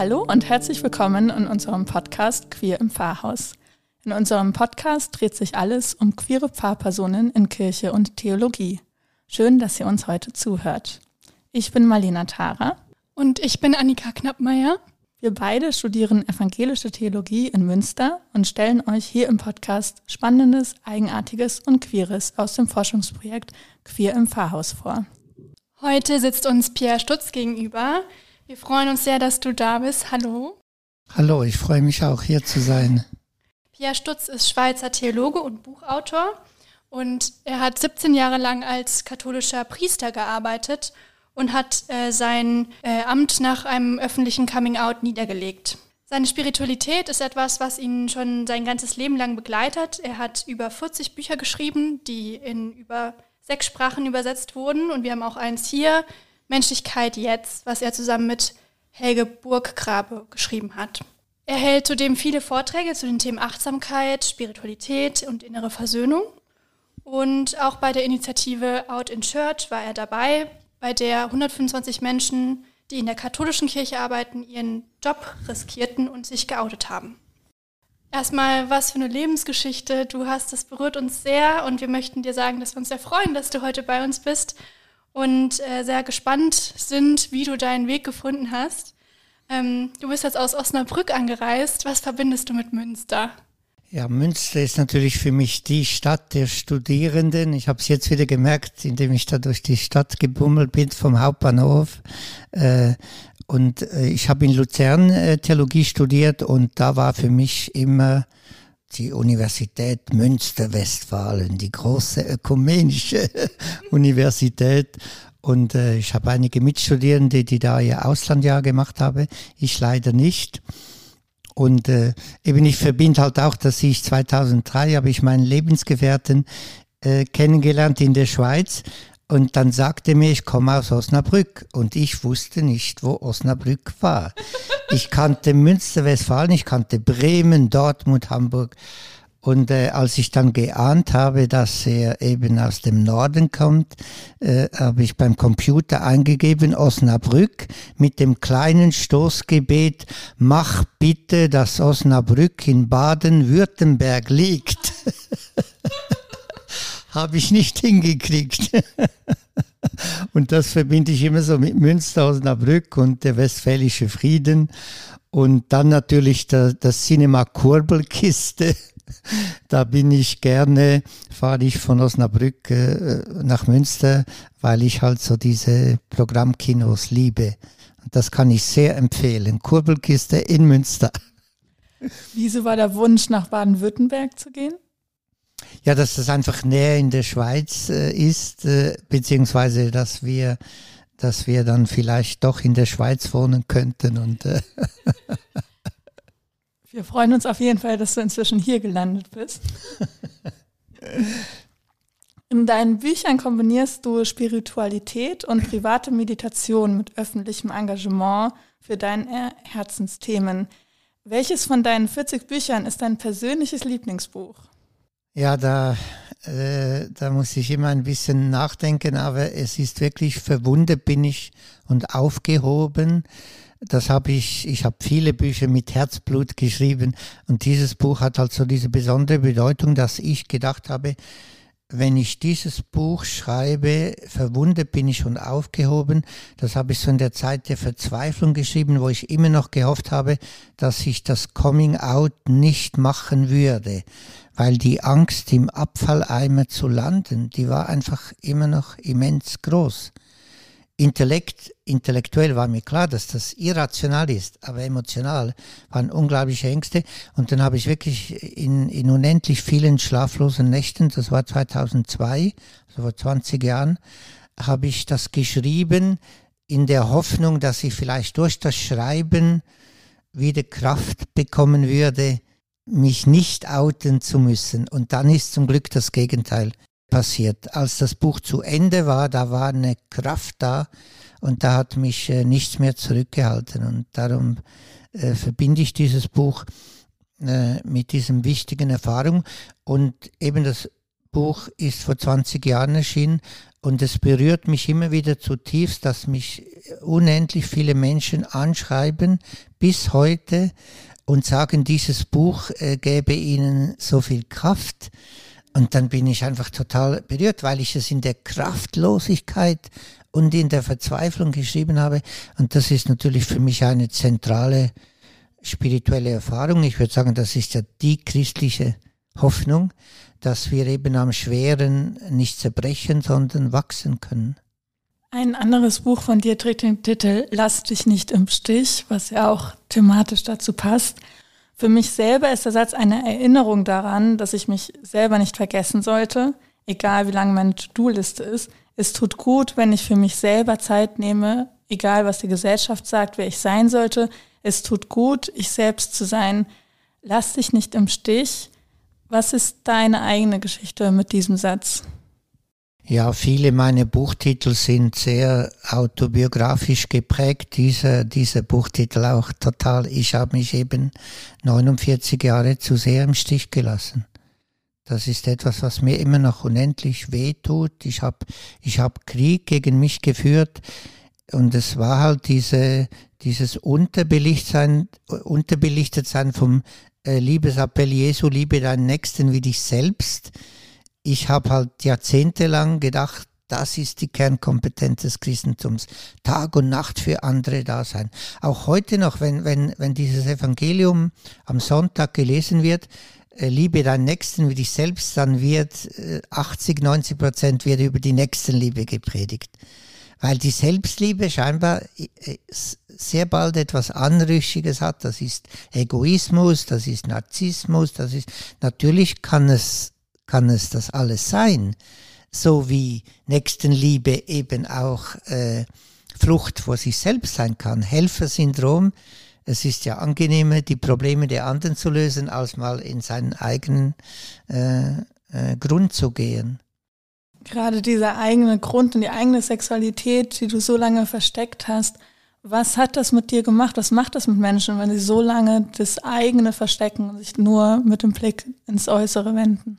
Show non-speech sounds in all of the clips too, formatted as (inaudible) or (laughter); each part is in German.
Hallo und herzlich willkommen in unserem Podcast Queer im Pfarrhaus. In unserem Podcast dreht sich alles um queere Pfarrpersonen in Kirche und Theologie. Schön, dass ihr uns heute zuhört. Ich bin Marlena Tara. Und ich bin Annika Knappmeier. Wir beide studieren evangelische Theologie in Münster und stellen euch hier im Podcast Spannendes, Eigenartiges und Queeres aus dem Forschungsprojekt Queer im Pfarrhaus vor. Heute sitzt uns Pierre Stutz gegenüber. Wir freuen uns sehr, dass du da bist. Hallo. Hallo, ich freue mich auch hier zu sein. Pierre Stutz ist Schweizer Theologe und Buchautor und er hat 17 Jahre lang als katholischer Priester gearbeitet und hat äh, sein äh, Amt nach einem öffentlichen Coming-out niedergelegt. Seine Spiritualität ist etwas, was ihn schon sein ganzes Leben lang begleitet. Er hat über 40 Bücher geschrieben, die in über sechs Sprachen übersetzt wurden. Und wir haben auch eins hier, Menschlichkeit jetzt, was er zusammen mit Helge Burggrabe geschrieben hat. Er hält zudem viele Vorträge zu den Themen Achtsamkeit, Spiritualität und innere Versöhnung. Und auch bei der Initiative Out in Church war er dabei, bei der 125 Menschen, die in der katholischen Kirche arbeiten, ihren Job riskierten und sich geoutet haben. Erstmal, was für eine Lebensgeschichte du hast, das berührt uns sehr und wir möchten dir sagen, dass wir uns sehr freuen, dass du heute bei uns bist und äh, sehr gespannt sind, wie du deinen Weg gefunden hast. Ähm, du bist jetzt aus Osnabrück angereist. Was verbindest du mit Münster? Ja, Münster ist natürlich für mich die Stadt der Studierenden. Ich habe es jetzt wieder gemerkt, indem ich da durch die Stadt gebummelt bin vom Hauptbahnhof. Äh, und äh, ich habe in Luzern äh, Theologie studiert und da war für mich immer die Universität Münster-Westfalen, die große ökumenische (laughs) Universität. Und äh, ich habe einige Mitstudierende, die da ihr Auslandjahr gemacht haben. Ich leider nicht. Und äh, eben ich verbinde halt auch, dass ich 2003 habe ich meinen Lebensgefährten äh, kennengelernt in der Schweiz und dann sagte mir, ich komme aus Osnabrück und ich wusste nicht, wo Osnabrück war. (laughs) Ich kannte Münster, Westfalen, ich kannte Bremen, Dortmund, Hamburg. Und äh, als ich dann geahnt habe, dass er eben aus dem Norden kommt, äh, habe ich beim Computer eingegeben Osnabrück mit dem kleinen Stoßgebet, mach bitte, dass Osnabrück in Baden-Württemberg liegt. (laughs) habe ich nicht (laughs) hingekriegt. (laughs) und das verbinde ich immer so mit Münster, Osnabrück und der Westfälische Frieden. Und dann natürlich der, das Cinema Kurbelkiste (laughs) da bin ich gerne, fahre ich von Osnabrück äh, nach Münster, weil ich halt so diese Programmkinos liebe. Und das kann ich sehr empfehlen. Kurbelkiste in Münster. Wieso war der Wunsch, nach Baden-Württemberg zu gehen? Ja, dass das einfach näher in der Schweiz äh, ist, äh, beziehungsweise dass wir, dass wir dann vielleicht doch in der Schweiz wohnen könnten und äh (laughs) Wir freuen uns auf jeden Fall, dass du inzwischen hier gelandet bist. In deinen Büchern kombinierst du Spiritualität und private Meditation mit öffentlichem Engagement für deine Herzensthemen. Welches von deinen 40 Büchern ist dein persönliches Lieblingsbuch? Ja, da, äh, da muss ich immer ein bisschen nachdenken, aber es ist wirklich verwundet bin ich und aufgehoben. Das habe ich, ich habe viele Bücher mit Herzblut geschrieben und dieses Buch hat halt so diese besondere Bedeutung, dass ich gedacht habe, wenn ich dieses Buch schreibe, verwundet bin ich und aufgehoben. Das habe ich so in der Zeit der Verzweiflung geschrieben, wo ich immer noch gehofft habe, dass ich das Coming Out nicht machen würde, weil die Angst im Abfalleimer zu landen, die war einfach immer noch immens groß. Intellekt, intellektuell war mir klar, dass das irrational ist, aber emotional waren unglaubliche Ängste. Und dann habe ich wirklich in, in unendlich vielen schlaflosen Nächten, das war 2002, also vor 20 Jahren, habe ich das geschrieben in der Hoffnung, dass ich vielleicht durch das Schreiben wieder Kraft bekommen würde, mich nicht outen zu müssen. Und dann ist zum Glück das Gegenteil passiert. Als das Buch zu Ende war, da war eine Kraft da und da hat mich äh, nichts mehr zurückgehalten. Und darum äh, verbinde ich dieses Buch äh, mit diesem wichtigen Erfahrung. Und eben das Buch ist vor 20 Jahren erschienen Und es berührt mich immer wieder zutiefst, dass mich unendlich viele Menschen anschreiben bis heute und sagen, dieses Buch äh, gäbe ihnen so viel Kraft. Und dann bin ich einfach total berührt, weil ich es in der Kraftlosigkeit und in der Verzweiflung geschrieben habe. Und das ist natürlich für mich eine zentrale spirituelle Erfahrung. Ich würde sagen, das ist ja die christliche Hoffnung, dass wir eben am Schweren nicht zerbrechen, sondern wachsen können. Ein anderes Buch von dir trägt den Titel Lass dich nicht im Stich, was ja auch thematisch dazu passt. Für mich selber ist der Satz eine Erinnerung daran, dass ich mich selber nicht vergessen sollte, egal wie lang meine To-Do-Liste ist. Es tut gut, wenn ich für mich selber Zeit nehme, egal was die Gesellschaft sagt, wer ich sein sollte. Es tut gut, ich selbst zu sein. Lass dich nicht im Stich. Was ist deine eigene Geschichte mit diesem Satz? Ja, viele meiner Buchtitel sind sehr autobiografisch geprägt. Dieser, dieser Buchtitel auch total. Ich habe mich eben 49 Jahre zu sehr im Stich gelassen. Das ist etwas, was mir immer noch unendlich weh tut. Ich habe ich hab Krieg gegen mich geführt und es war halt diese, dieses Unterbelichtetsein, Unterbelichtetsein vom äh, Liebesappell Jesu, liebe deinen Nächsten wie dich selbst. Ich habe halt jahrzehntelang gedacht, das ist die Kernkompetenz des Christentums. Tag und Nacht für andere da sein. Auch heute noch, wenn, wenn, wenn dieses Evangelium am Sonntag gelesen wird, äh, liebe deinen Nächsten wie dich selbst, dann wird 80, äh, 90 Prozent wird über die Nächstenliebe gepredigt weil die Selbstliebe scheinbar äh, sehr bald etwas Anrüchiges hat. Das ist Egoismus, das ist Narzissmus, das ist, natürlich kann es, kann es das alles sein. So wie Nächstenliebe eben auch äh, Flucht vor sich selbst sein kann. Helfersyndrom, es ist ja angenehmer, die Probleme der anderen zu lösen, als mal in seinen eigenen äh, äh, Grund zu gehen. Gerade dieser eigene Grund und die eigene Sexualität, die du so lange versteckt hast, was hat das mit dir gemacht? Was macht das mit Menschen, wenn sie so lange das eigene verstecken und sich nur mit dem Blick ins Äußere wenden?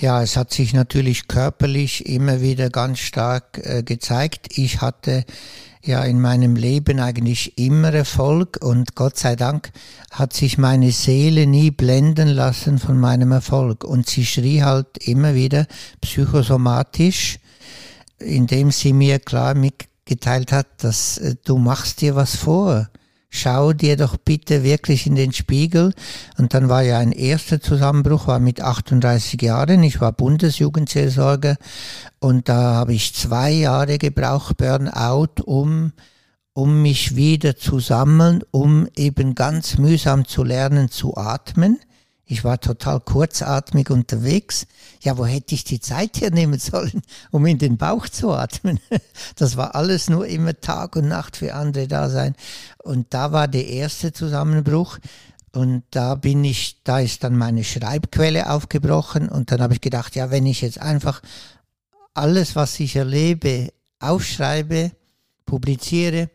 Ja, es hat sich natürlich körperlich immer wieder ganz stark äh, gezeigt. Ich hatte ja in meinem Leben eigentlich immer Erfolg und Gott sei Dank hat sich meine Seele nie blenden lassen von meinem Erfolg und sie schrie halt immer wieder psychosomatisch, indem sie mir klar mitgeteilt hat, dass äh, du machst dir was vor schau dir doch bitte wirklich in den Spiegel. Und dann war ja ein erster Zusammenbruch, war mit 38 Jahren. Ich war Bundesjugendseelsorger und da habe ich zwei Jahre gebraucht, Burnout, um, um mich wieder zu sammeln, um eben ganz mühsam zu lernen zu atmen. Ich war total kurzatmig unterwegs. Ja, wo hätte ich die Zeit hernehmen sollen, (laughs) um in den Bauch zu atmen? (laughs) Das war alles nur immer Tag und Nacht für andere da sein. Und da war der erste Zusammenbruch. Und da bin ich, da ist dann meine Schreibquelle aufgebrochen. Und dann habe ich gedacht, ja, wenn ich jetzt einfach alles, was ich erlebe, aufschreibe, publiziere,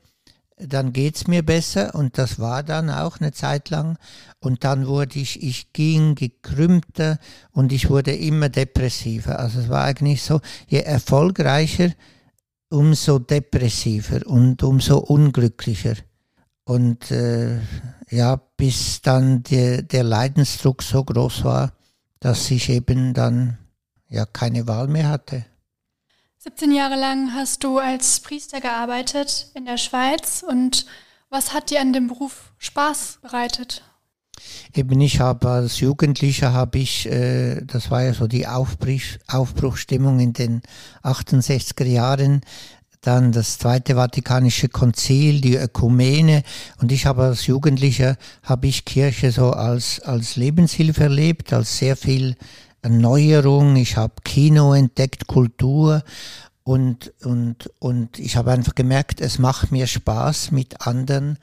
dann geht's mir besser und das war dann auch eine Zeit lang und dann wurde ich, ich ging gekrümmter und ich wurde immer depressiver. Also es war eigentlich so, je erfolgreicher, umso depressiver und umso unglücklicher. Und äh, ja, bis dann der, der Leidensdruck so groß war, dass ich eben dann ja keine Wahl mehr hatte. 17 Jahre lang hast du als Priester gearbeitet in der Schweiz. Und was hat dir an dem Beruf Spaß bereitet? Eben ich habe als Jugendlicher habe ich, äh, das war ja so die Aufbruch, Aufbruchstimmung in den 68er Jahren, dann das Zweite Vatikanische Konzil, die Ökumene. Und ich habe als Jugendlicher habe ich Kirche so als als Lebenshilfe erlebt, als sehr viel Erneuerung, ich habe Kino entdeckt, Kultur und, und, und ich habe einfach gemerkt, es macht mir Spaß, mit anderen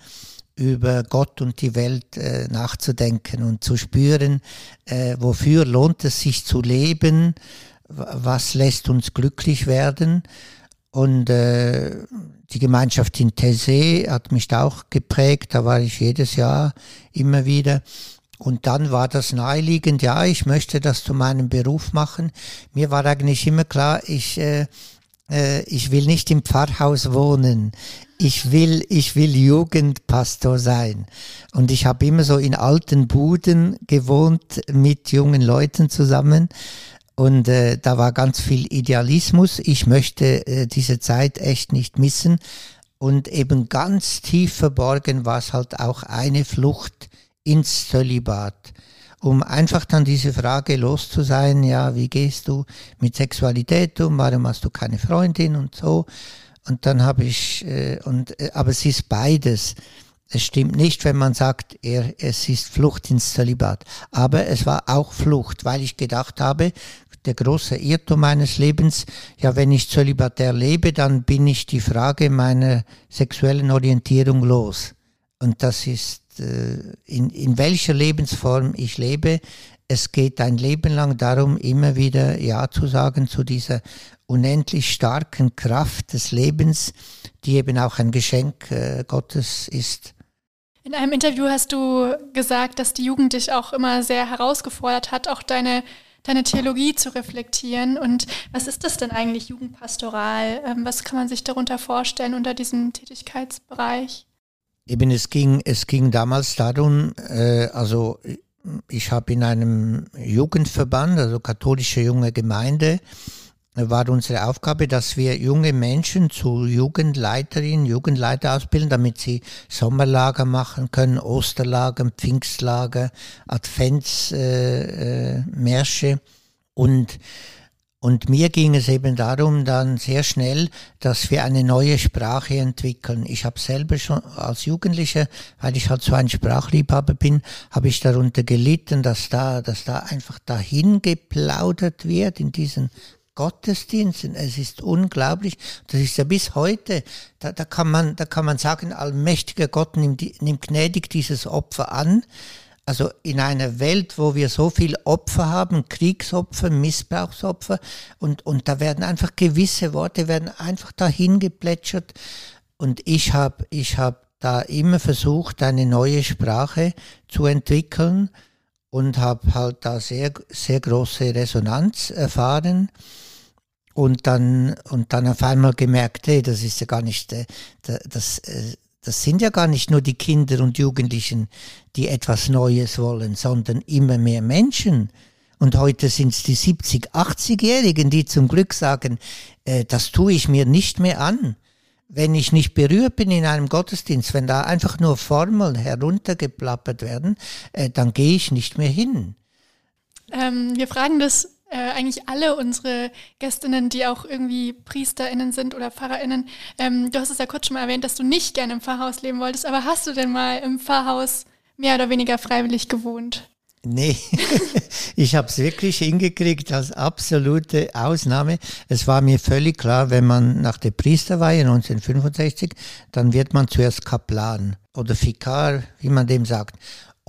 über Gott und die Welt äh, nachzudenken und zu spüren, äh, wofür lohnt es sich zu leben, was lässt uns glücklich werden. Und äh, die Gemeinschaft in Tessé hat mich da auch geprägt, da war ich jedes Jahr immer wieder. Und dann war das naheliegend, ja, ich möchte das zu meinem Beruf machen. Mir war eigentlich immer klar, ich, äh, äh, ich will nicht im Pfarrhaus wohnen. Ich will, ich will Jugendpastor sein. Und ich habe immer so in alten Buden gewohnt mit jungen Leuten zusammen. Und äh, da war ganz viel Idealismus. Ich möchte äh, diese Zeit echt nicht missen. Und eben ganz tief verborgen war es halt auch eine Flucht ins Zölibat um einfach dann diese Frage los zu sein, ja, wie gehst du mit Sexualität um, warum hast du keine Freundin und so. Und dann habe ich, äh, und, äh, aber es ist beides. Es stimmt nicht, wenn man sagt, er, es ist Flucht ins Zölibat. Aber es war auch Flucht, weil ich gedacht habe, der große Irrtum meines Lebens, ja, wenn ich zölibatär lebe, dann bin ich die Frage meiner sexuellen Orientierung los. Und das ist äh, in, in welcher Lebensform ich lebe. Es geht ein Leben lang darum, immer wieder Ja zu sagen zu dieser unendlich starken Kraft des Lebens, die eben auch ein Geschenk äh, Gottes ist. In einem Interview hast du gesagt, dass die Jugend dich auch immer sehr herausgefordert hat, auch deine, deine Theologie zu reflektieren. Und was ist das denn eigentlich Jugendpastoral? Ähm, was kann man sich darunter vorstellen unter diesem Tätigkeitsbereich? Eben, es ging, es ging damals darum, äh, also ich habe in einem Jugendverband, also katholische junge Gemeinde, war unsere Aufgabe, dass wir junge Menschen zu Jugendleiterinnen, Jugendleiter ausbilden, damit sie Sommerlager machen können, Osterlager, Pfingstlager, Adventsmärsche. Äh, äh, und und mir ging es eben darum, dann sehr schnell, dass wir eine neue Sprache entwickeln. Ich habe selber schon als Jugendlicher, weil ich halt so ein Sprachliebhaber bin, habe ich darunter gelitten, dass da, dass da einfach dahin geplaudert wird in diesen Gottesdiensten. Es ist unglaublich. Das ist ja bis heute. Da, da kann man, da kann man sagen, allmächtiger Gott nimmt, nimmt gnädig dieses Opfer an. Also in einer Welt, wo wir so viel Opfer haben, Kriegsopfer, Missbrauchsopfer, und, und da werden einfach gewisse Worte werden einfach dahin geplätschert. Und ich habe ich hab da immer versucht, eine neue Sprache zu entwickeln und habe halt da sehr, sehr große Resonanz erfahren und dann, und dann auf einmal gemerkt, hey, das ist ja gar nicht, äh, das, äh, das sind ja gar nicht nur die Kinder und Jugendlichen, die etwas Neues wollen, sondern immer mehr Menschen. Und heute sind es die 70, 80-Jährigen, die zum Glück sagen, äh, das tue ich mir nicht mehr an. Wenn ich nicht berührt bin in einem Gottesdienst, wenn da einfach nur Formeln heruntergeplappert werden, äh, dann gehe ich nicht mehr hin. Ähm, wir fragen das äh, eigentlich alle unsere Gästinnen, die auch irgendwie PriesterInnen sind oder PfarrerInnen. Ähm, du hast es ja kurz schon mal erwähnt, dass du nicht gerne im Pfarrhaus leben wolltest, aber hast du denn mal im Pfarrhaus mehr oder weniger freiwillig gewohnt? Nee, (laughs) ich habe es wirklich hingekriegt als absolute Ausnahme. Es war mir völlig klar, wenn man nach der Priesterweihe 1965, dann wird man zuerst Kaplan oder Vikar, wie man dem sagt.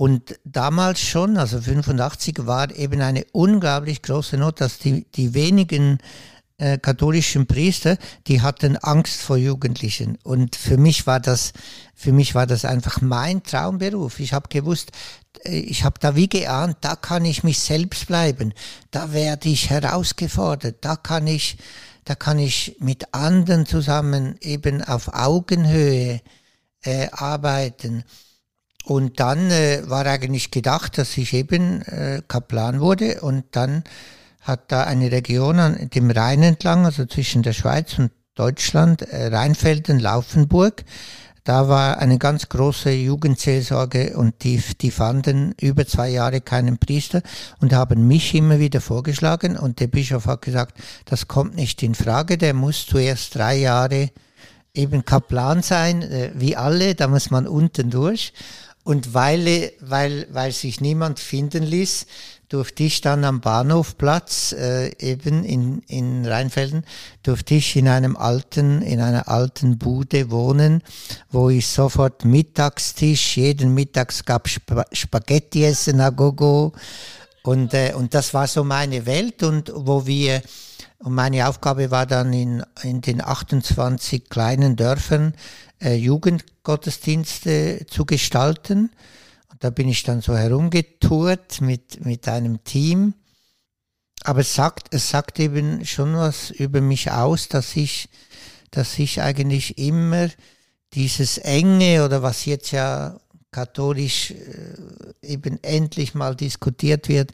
Und damals schon, also 85, war eben eine unglaublich große Not, dass die, die wenigen äh, katholischen Priester, die hatten Angst vor Jugendlichen. Und für mich war das, für mich war das einfach mein Traumberuf. Ich habe gewusst, äh, ich habe da wie geahnt, da kann ich mich selbst bleiben, da werde ich herausgefordert, da kann ich, da kann ich mit anderen zusammen eben auf Augenhöhe äh, arbeiten. Und dann äh, war eigentlich gedacht, dass ich eben äh, Kaplan wurde. Und dann hat da eine Region an dem Rhein entlang, also zwischen der Schweiz und Deutschland, äh, Rheinfelden, Laufenburg, da war eine ganz große Jugendseelsorge und die, die fanden über zwei Jahre keinen Priester und haben mich immer wieder vorgeschlagen. Und der Bischof hat gesagt, das kommt nicht in Frage, der muss zuerst drei Jahre eben Kaplan sein, äh, wie alle, da muss man unten durch. Und weil, weil, weil sich niemand finden ließ, durfte ich dann am Bahnhofplatz, äh, eben in, in Rheinfelden, durfte ich in einem alten, in einer alten Bude wohnen, wo ich sofort Mittagstisch, jeden Mittags gab Sp Spaghetti essen, a gogo. Und, äh, und das war so meine Welt und wo wir, und meine Aufgabe war dann in, in den 28 kleinen Dörfern äh, Jugendgottesdienste zu gestalten. Da bin ich dann so herumgetourt mit, mit einem Team. Aber es sagt, es sagt eben schon was über mich aus, dass ich, dass ich eigentlich immer dieses Enge oder was jetzt ja katholisch äh, eben endlich mal diskutiert wird,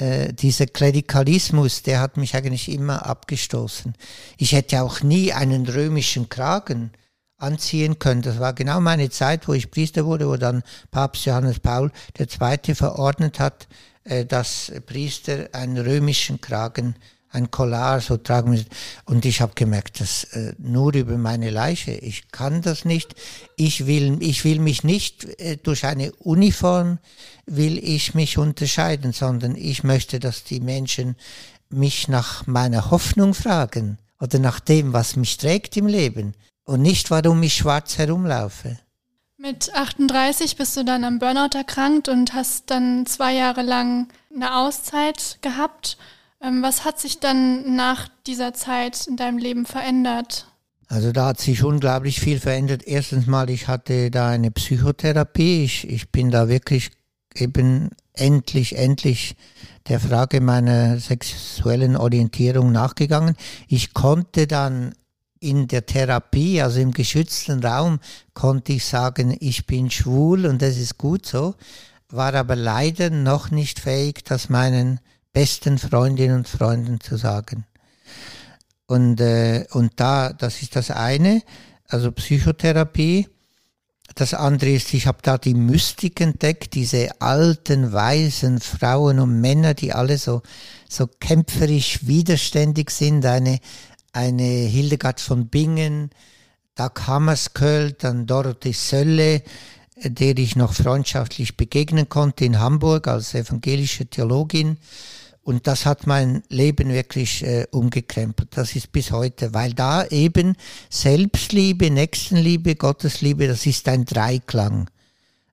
äh, dieser Klerikalismus, der hat mich eigentlich immer abgestoßen. Ich hätte auch nie einen römischen Kragen anziehen können. Das war genau meine Zeit, wo ich Priester wurde, wo dann Papst Johannes Paul II. verordnet hat, äh, dass Priester einen römischen Kragen ein Collar so tragen müssen. Und ich habe gemerkt, dass äh, nur über meine Leiche, ich kann das nicht. Ich will, ich will mich nicht äh, durch eine Uniform will ich mich unterscheiden, sondern ich möchte, dass die Menschen mich nach meiner Hoffnung fragen oder nach dem, was mich trägt im Leben und nicht, warum ich schwarz herumlaufe. Mit 38 bist du dann am Burnout erkrankt und hast dann zwei Jahre lang eine Auszeit gehabt. Ähm, was hat sich dann nach dieser Zeit in deinem Leben verändert? Also da hat sich unglaublich viel verändert. Erstens mal, ich hatte da eine Psychotherapie. Ich, ich bin da wirklich eben endlich, endlich der Frage meiner sexuellen Orientierung nachgegangen. Ich konnte dann in der Therapie, also im geschützten Raum, konnte ich sagen, ich bin schwul und das ist gut so, war aber leider noch nicht fähig, das meinen besten Freundinnen und Freunden zu sagen. Und, äh, und da, das ist das eine, also Psychotherapie. Das andere ist, ich habe da die Mystik entdeckt, diese alten, weisen Frauen und Männer, die alle so, so kämpferisch widerständig sind. Eine, eine Hildegard von Bingen, Dag Hammarskjöld, dann Dorothee Sölle, der ich noch freundschaftlich begegnen konnte in Hamburg als evangelische Theologin. Und das hat mein Leben wirklich äh, umgekrempelt. Das ist bis heute, weil da eben Selbstliebe, Nächstenliebe, Gottesliebe, das ist ein Dreiklang.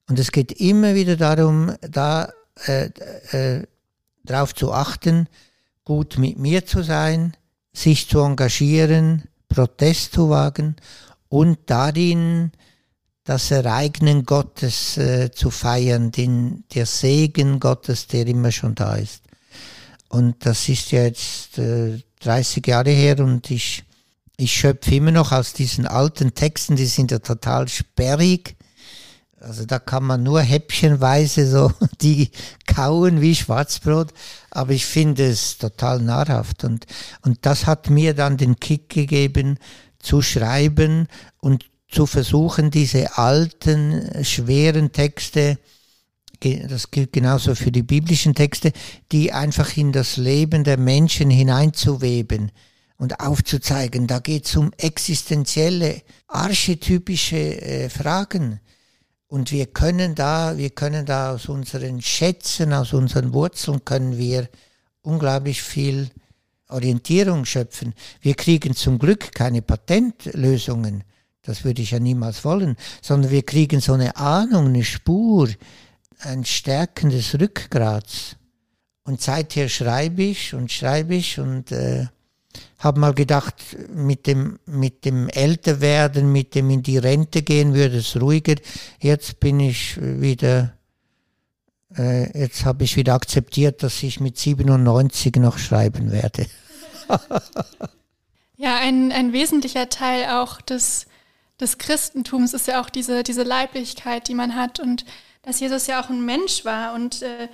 Und es geht immer wieder darum, da äh, äh, darauf zu achten, gut mit mir zu sein, sich zu engagieren, Protest zu wagen und darin das Ereignen Gottes äh, zu feiern, den, der Segen Gottes, der immer schon da ist. Und das ist ja jetzt äh, 30 Jahre her und ich, ich schöpfe immer noch aus diesen alten Texten, die sind ja total sperrig. Also da kann man nur häppchenweise so (laughs) die kauen wie Schwarzbrot, aber ich finde es total nahrhaft und, und das hat mir dann den Kick gegeben, zu schreiben und zu versuchen, diese alten, schweren Texte das gilt genauso für die biblischen Texte, die einfach in das Leben der Menschen hineinzuweben und aufzuzeigen. Da geht es um existenzielle, archetypische äh, Fragen. Und wir können da, wir können da aus unseren Schätzen, aus unseren Wurzeln können wir unglaublich viel Orientierung schöpfen. Wir kriegen zum Glück keine Patentlösungen. Das würde ich ja niemals wollen, sondern wir kriegen so eine Ahnung, eine Spur, ein Stärken des Rückgrats. Und seither schreibe ich und schreibe ich und äh, habe mal gedacht, mit dem, mit dem Älterwerden, mit dem in die Rente gehen, würde es ruhiger. Jetzt bin ich wieder, äh, jetzt habe ich wieder akzeptiert, dass ich mit 97 noch schreiben werde. (laughs) ja, ein, ein wesentlicher Teil auch des, des Christentums ist ja auch diese, diese Leiblichkeit, die man hat und dass Jesus ja auch ein Mensch war. Und äh,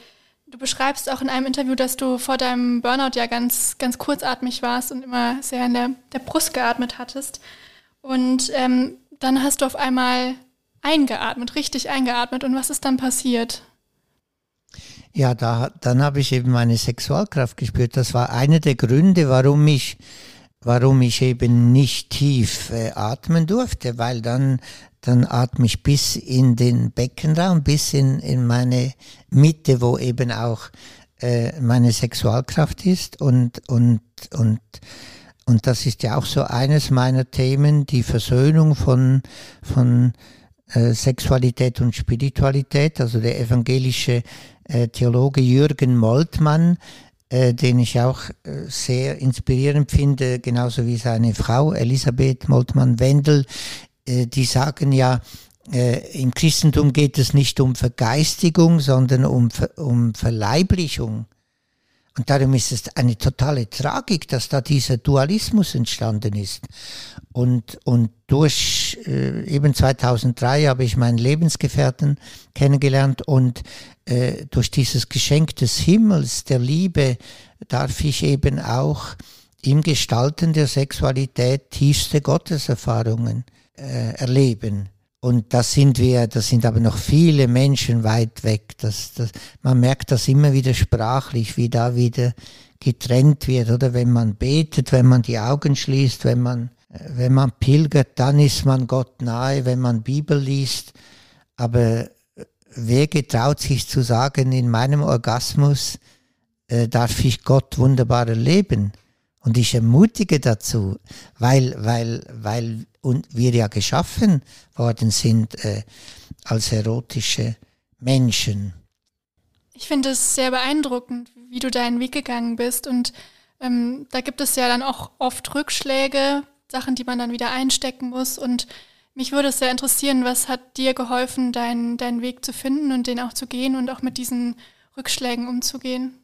du beschreibst auch in einem Interview, dass du vor deinem Burnout ja ganz, ganz kurzatmig warst und immer sehr in der, der Brust geatmet hattest. Und ähm, dann hast du auf einmal eingeatmet, richtig eingeatmet. Und was ist dann passiert? Ja, da, dann habe ich eben meine Sexualkraft gespürt. Das war einer der Gründe, warum ich, warum ich eben nicht tief äh, atmen durfte, weil dann dann atme ich bis in den Beckenraum, bis in, in meine Mitte, wo eben auch äh, meine Sexualkraft ist. Und, und, und, und das ist ja auch so eines meiner Themen, die Versöhnung von, von äh, Sexualität und Spiritualität. Also der evangelische äh, Theologe Jürgen Moltmann, äh, den ich auch äh, sehr inspirierend finde, genauso wie seine Frau Elisabeth Moltmann-Wendel, die sagen ja, äh, im Christentum geht es nicht um Vergeistigung, sondern um, um Verleiblichung. Und darum ist es eine totale Tragik, dass da dieser Dualismus entstanden ist. Und, und durch äh, eben 2003 habe ich meinen Lebensgefährten kennengelernt und äh, durch dieses Geschenk des Himmels, der Liebe, darf ich eben auch im Gestalten der Sexualität tiefste Gotteserfahrungen äh, erleben. Und da sind wir, da sind aber noch viele Menschen weit weg. Das, das, man merkt das immer wieder sprachlich, wie da wieder getrennt wird. Oder wenn man betet, wenn man die Augen schließt, wenn man, wenn man pilgert, dann ist man Gott nahe, wenn man Bibel liest. Aber wer getraut sich zu sagen, in meinem Orgasmus äh, darf ich Gott wunderbar erleben? Und ich ermutige dazu, weil, weil, weil wir ja geschaffen worden sind äh, als erotische Menschen. Ich finde es sehr beeindruckend, wie du deinen Weg gegangen bist. Und ähm, da gibt es ja dann auch oft Rückschläge, Sachen, die man dann wieder einstecken muss. Und mich würde es sehr interessieren, was hat dir geholfen, deinen, deinen Weg zu finden und den auch zu gehen und auch mit diesen Rückschlägen umzugehen?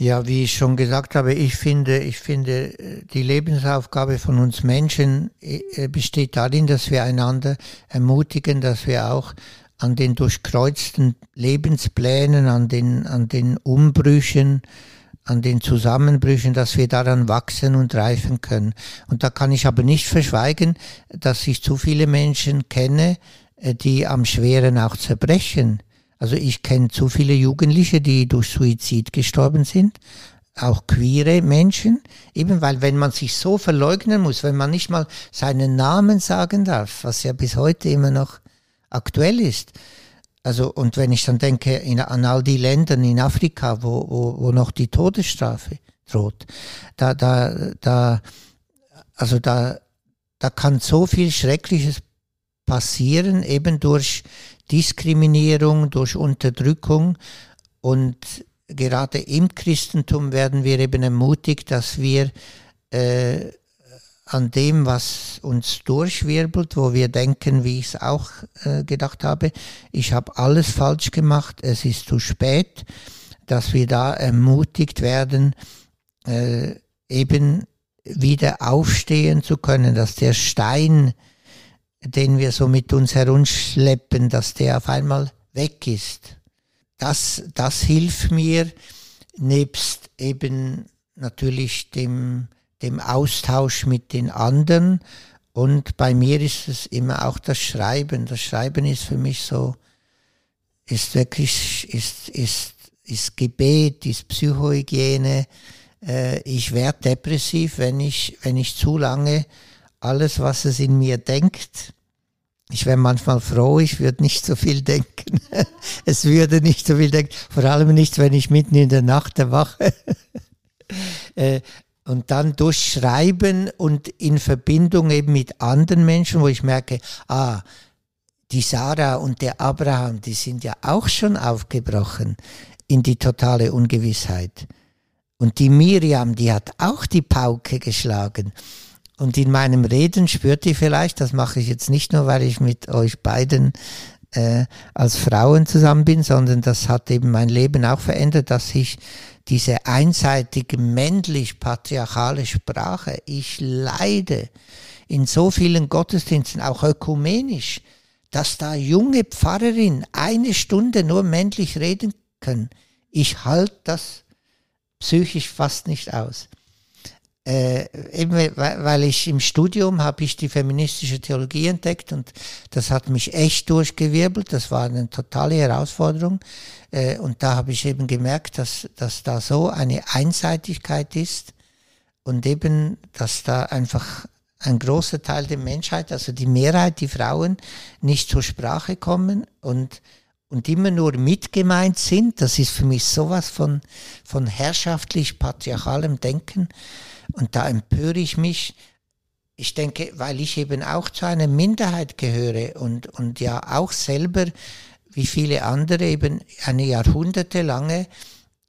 Ja, wie ich schon gesagt habe, ich finde, ich finde, die Lebensaufgabe von uns Menschen äh, besteht darin, dass wir einander ermutigen, dass wir auch an den durchkreuzten Lebensplänen, an den, an den Umbrüchen, an den Zusammenbrüchen, dass wir daran wachsen und reifen können. Und da kann ich aber nicht verschweigen, dass ich zu viele Menschen kenne, äh, die am Schweren auch zerbrechen also ich kenne zu viele Jugendliche, die durch Suizid gestorben sind, auch queere Menschen, eben weil wenn man sich so verleugnen muss, wenn man nicht mal seinen Namen sagen darf, was ja bis heute immer noch aktuell ist. Also und wenn ich dann denke in, an all die Länder in Afrika, wo, wo, wo noch die Todesstrafe droht, da, da, da, also da, da kann so viel Schreckliches passieren, eben durch Diskriminierung, durch Unterdrückung. Und gerade im Christentum werden wir eben ermutigt, dass wir äh, an dem, was uns durchwirbelt, wo wir denken, wie ich es auch äh, gedacht habe, ich habe alles falsch gemacht, es ist zu spät, dass wir da ermutigt werden, äh, eben wieder aufstehen zu können, dass der Stein, den wir so mit uns herumschleppen, dass der auf einmal weg ist. Das, das hilft mir, nebst eben natürlich dem, dem Austausch mit den anderen. Und bei mir ist es immer auch das Schreiben. Das Schreiben ist für mich so, ist wirklich, ist, ist, ist Gebet, ist Psychohygiene. Äh, ich werde depressiv, wenn ich, wenn ich zu lange alles, was es in mir denkt. Ich wäre manchmal froh, ich würde nicht so viel denken. (laughs) es würde nicht so viel denken, vor allem nicht, wenn ich mitten in der Nacht erwache. (laughs) Äh, und dann durchschreiben und in Verbindung eben mit anderen Menschen, wo ich merke, ah, die Sarah und der Abraham, die sind ja auch schon aufgebrochen in die totale Ungewissheit. Und die Miriam, die hat auch die Pauke geschlagen. Und in meinem Reden spürt ihr vielleicht, das mache ich jetzt nicht nur, weil ich mit euch beiden äh, als Frauen zusammen bin, sondern das hat eben mein Leben auch verändert, dass ich diese einseitige männlich-patriarchale Sprache, ich leide in so vielen Gottesdiensten, auch ökumenisch, dass da junge Pfarrerinnen eine Stunde nur männlich reden können. Ich halte das psychisch fast nicht aus äh, eben weil ich im Studium habe ich die feministische Theologie entdeckt und das hat mich echt durchgewirbelt. Das war eine totale Herausforderung. Äh, und da habe ich eben gemerkt, dass, dass da so eine Einseitigkeit ist und eben, dass da einfach ein großer Teil der Menschheit, also die Mehrheit, die Frauen, nicht zur Sprache kommen und und immer nur mitgemeint sind, das ist für mich sowas von, von herrschaftlich patriarchalem Denken. Und da empöre ich mich. Ich denke, weil ich eben auch zu einer Minderheit gehöre und, und ja auch selber, wie viele andere, eben eine jahrhundertelange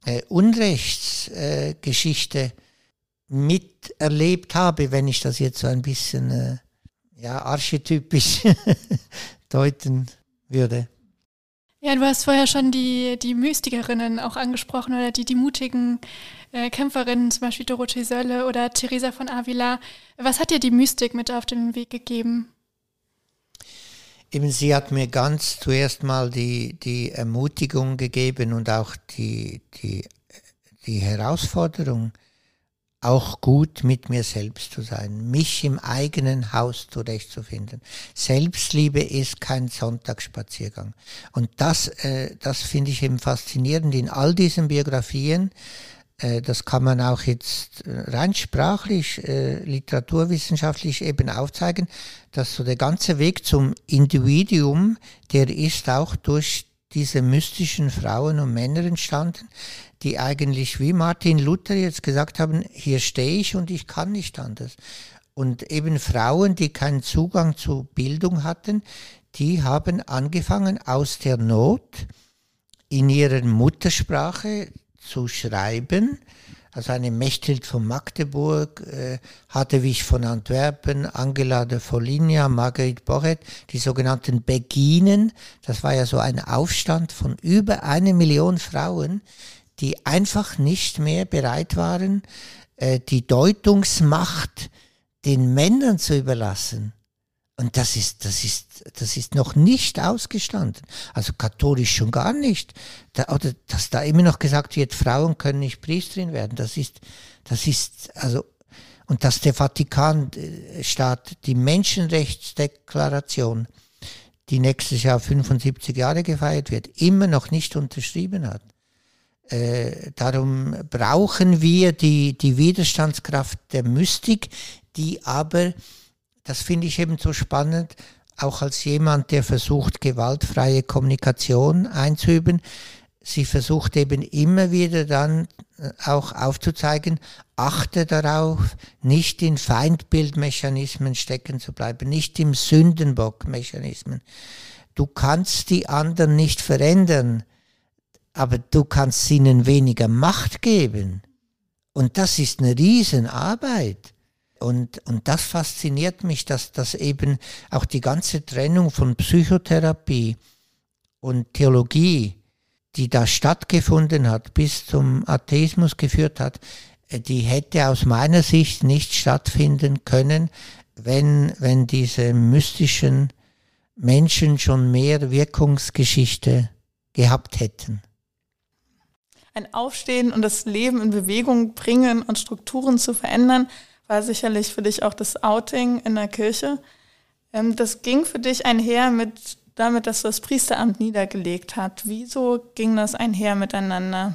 äh, Unrechtsgeschichte äh, miterlebt habe, wenn ich das jetzt so ein bisschen äh, ja, archetypisch (laughs) deuten würde. Ja, du hast vorher schon die, die Mystikerinnen auch angesprochen oder die, die mutigen äh, Kämpferinnen, zum Beispiel Dorothee Sölle oder Theresa von Avila. Was hat dir die Mystik mit auf den Weg gegeben? Eben, sie hat mir ganz zuerst mal die, die Ermutigung gegeben und auch die, die, die Herausforderung, auch gut mit mir selbst zu sein, mich im eigenen Haus zurechtzufinden. Selbstliebe ist kein Sonntagsspaziergang. Und das, äh, das finde ich eben faszinierend in all diesen Biografien. Äh, das kann man auch jetzt äh, rein sprachlich, äh, literaturwissenschaftlich eben aufzeigen, dass so der ganze Weg zum Individuum, der ist auch durch diese mystischen Frauen und Männer entstanden, die eigentlich wie Martin Luther jetzt gesagt haben, hier stehe ich und ich kann nicht anders. Und eben Frauen, die keinen Zugang zu Bildung hatten, die haben angefangen aus der Not in ihrer Muttersprache zu schreiben. Also eine Mechthild von Magdeburg, äh, Hadewig von Antwerpen, Angela de Foligna, Marguerite Borret, die sogenannten Beginen. Das war ja so ein Aufstand von über eine Million Frauen, die einfach nicht mehr bereit waren, äh, die Deutungsmacht den Männern zu überlassen. Und das ist, das ist, das ist noch nicht ausgestanden. Also katholisch schon gar nicht. Da, oder dass da immer noch gesagt wird, Frauen können nicht Priesterin werden. Das ist, das ist, also, und dass der Vatikanstaat die Menschenrechtsdeklaration, die nächstes Jahr 75 Jahre gefeiert wird, immer noch nicht unterschrieben hat. Äh, darum brauchen wir die, die Widerstandskraft der Mystik, die aber, das finde ich eben so spannend, auch als jemand, der versucht, gewaltfreie Kommunikation einzuüben, sie versucht eben immer wieder dann äh, auch aufzuzeigen, achte darauf, nicht in Feindbildmechanismen stecken zu bleiben, nicht im Sündenbockmechanismen. Du kannst die anderen nicht verändern aber du kannst ihnen weniger Macht geben. Und das ist eine Riesenarbeit. Und, und das fasziniert mich, dass das eben auch die ganze Trennung von Psychotherapie und Theologie, die da stattgefunden hat, bis zum Atheismus geführt hat, äh, die hätte aus meiner Sicht nicht stattfinden können, wenn, wenn diese mystischen Menschen schon mehr Wirkungsgeschichte gehabt hätten. Ein Aufstehen und das Leben in Bewegung bringen und Strukturen zu verändern, war sicherlich für dich auch das Outing in der Kirche. Ähm, das ging für dich einher mit damit, dass du das Priesteramt niedergelegt hast. Wieso ging das einher miteinander?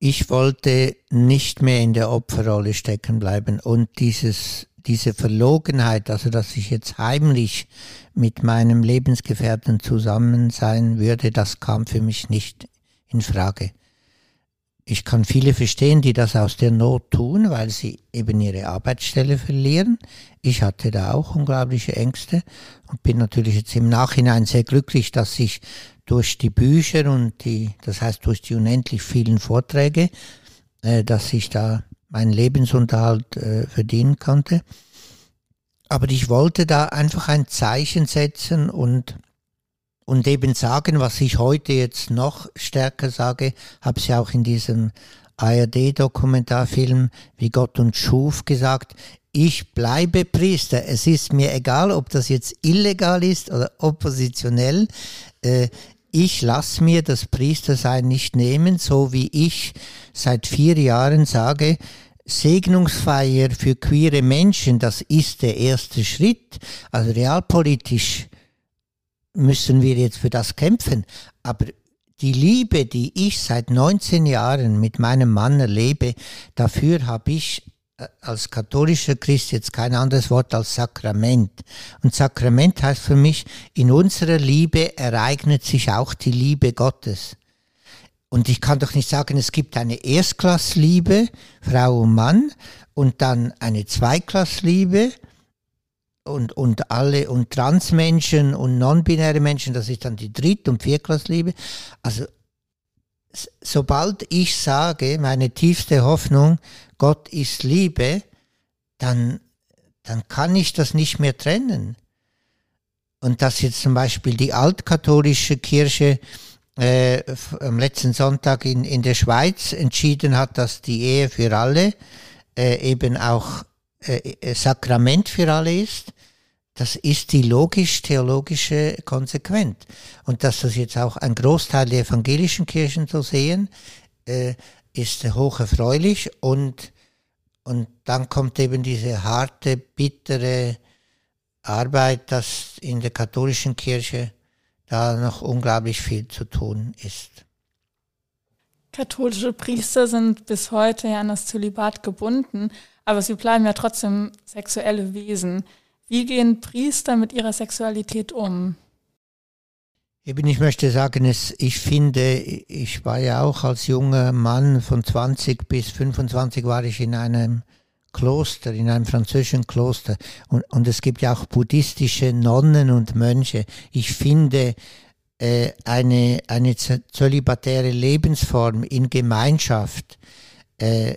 Ich wollte nicht mehr in der Opferrolle stecken bleiben und dieses, diese Verlogenheit, also dass ich jetzt heimlich mit meinem Lebensgefährten zusammen sein würde, das kam für mich nicht in Frage. Ich kann viele verstehen, die das aus der Not tun, weil sie eben ihre Arbeitsstelle verlieren. Ich hatte da auch unglaubliche Ängste und bin natürlich jetzt im Nachhinein sehr glücklich, dass ich durch die Bücher und die, das heißt durch die unendlich vielen Vorträge, äh, dass ich da meinen Lebensunterhalt äh, verdienen konnte. Aber ich wollte da einfach ein Zeichen setzen und und eben sagen, was ich heute jetzt noch stärker sage, habe ich auch in diesem ARD-Dokumentarfilm Wie Gott uns schuf gesagt, ich bleibe Priester. Es ist mir egal, ob das jetzt illegal ist oder oppositionell. Äh, ich lasse mir das Priestersein nicht nehmen, so wie ich seit vier Jahren sage, Segnungsfeier für queere Menschen, das ist der erste Schritt. Also realpolitisch müssen wir jetzt für das kämpfen. Aber die Liebe, die ich seit 19 Jahren mit meinem Mann erlebe, dafür habe ich äh, als katholischer Christ jetzt kein anderes Wort als Sakrament. Und Sakrament heißt für mich, in unserer Liebe ereignet sich auch die Liebe Gottes. Und ich kann doch nicht sagen, es gibt eine Erstklassliebe, Frau und Mann, und dann eine Zweiklassliebe und, und alle und Transmenschen und non-binäre Menschen, das ist dann die Dritt- und Viertklassliebe. Also sobald ich sage, meine tiefste Hoffnung, Gott ist Liebe, dann, dann kann ich das nicht mehr trennen. und dass jetzt zum Beispiel die altkatholische Kirche äh, am letzten Sonntag in, in der Schweiz entschieden hat, dass die Ehe für alle äh, eben auch äh, Sakrament für alle ist, das ist die logisch-theologische Konsequenz. Und dass das jetzt auch ein Großteil der evangelischen Kirchen so sehen, äh, ist hocherfreulich und, und dann kommt eben diese harte, bittere Arbeit, dass in der katholischen Kirche da noch unglaublich viel zu tun ist. Katholische Priester sind bis heute ja an das Zölibat gebunden, aber sie bleiben ja trotzdem sexuelle Wesen. Wie gehen Priester mit ihrer Sexualität um? Eben, ich möchte sagen, es, ich finde, ich war ja auch als junger Mann von 20 bis 25 war ich in einem Kloster, in einem französischen Kloster. Und, und es gibt ja auch buddhistische Nonnen und Mönche. Ich finde, äh, eine, eine zölibatäre Lebensform in Gemeinschaft, äh,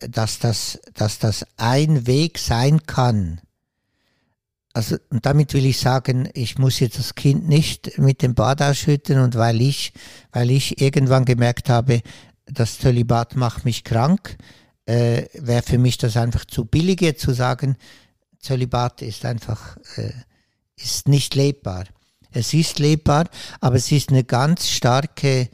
dass, das, dass das ein Weg sein kann, also, und damit will ich sagen, ich muss jetzt das Kind nicht mit dem Bad ausschütten und weil ich, weil ich irgendwann gemerkt habe, das Zölibat macht mich krank, äh, wäre für mich das einfach zu billig jetzt zu sagen, Zölibat ist einfach, äh, ist nicht lebbar. Es ist lebbar, aber es ist eine ganz starke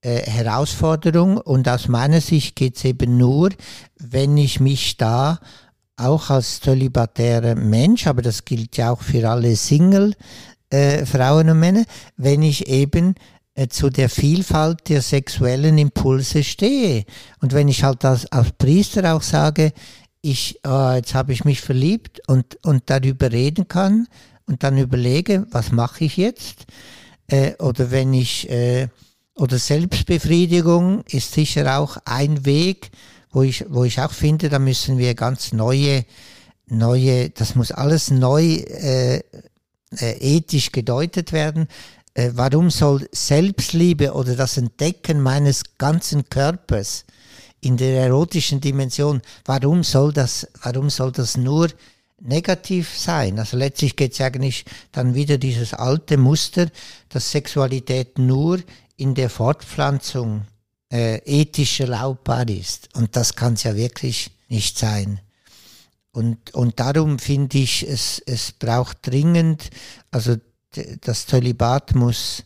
äh, Herausforderung und aus meiner Sicht geht es eben nur, wenn ich mich da auch als zölibatärer Mensch, aber das gilt ja auch für alle Single äh, Frauen und Männer, wenn ich eben äh, zu der Vielfalt der sexuellen Impulse stehe. Und wenn ich halt als, als Priester auch sage, ich, oh, jetzt habe ich mich verliebt und, und darüber reden kann und dann überlege, was mache ich jetzt? Äh, oder wenn ich, äh, oder Selbstbefriedigung ist sicher auch ein Weg, wo ich, wo ich auch finde, da müssen wir ganz neue, neue, das muss alles neu äh, äh, ethisch gedeutet werden. Äh, warum soll Selbstliebe oder das Entdecken meines ganzen Körpers in der erotischen Dimension, warum soll das, warum soll das nur negativ sein? Also letztlich geht es eigentlich dann wieder dieses alte Muster, dass Sexualität nur in der Fortpflanzung äh, ethisch erlaubbar ist. Und das kann es ja wirklich nicht sein. Und, und darum finde ich, es, es braucht dringend, also das Zölibat muss,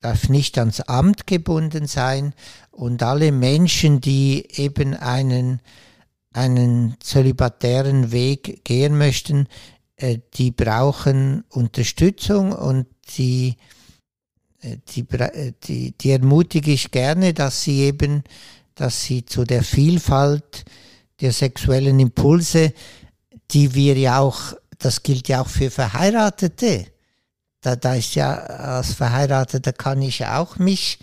darf nicht ans Amt gebunden sein und alle Menschen, die eben einen, einen zölibatären Weg gehen möchten, äh, die brauchen Unterstützung und die die, äh, die, die ermutige ich gerne, dass sie eben, dass sie zu der Vielfalt der sexuellen Impulse, die wir ja auch, das gilt ja auch für Verheiratete. Da, da ist ja, als Verheirateter kann ich ja auch mich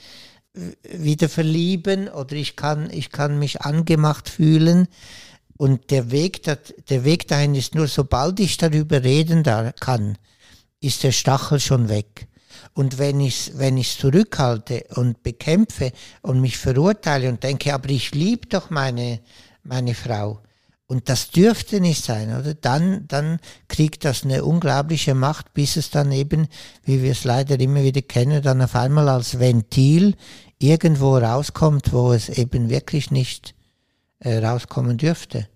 wieder verlieben oder ich kann, ich kann mich angemacht fühlen. Und der Weg, der Weg dahin ist nur, sobald ich darüber reden kann, ist der Stachel schon weg. Und wenn ich es wenn zurückhalte und bekämpfe und mich verurteile und denke, aber ich liebe doch meine, meine Frau, und das dürfte nicht sein, oder? Dann, dann kriegt das eine unglaubliche Macht, bis es dann eben, wie wir es leider immer wieder kennen, dann auf einmal als Ventil irgendwo rauskommt, wo es eben wirklich nicht äh, rauskommen dürfte.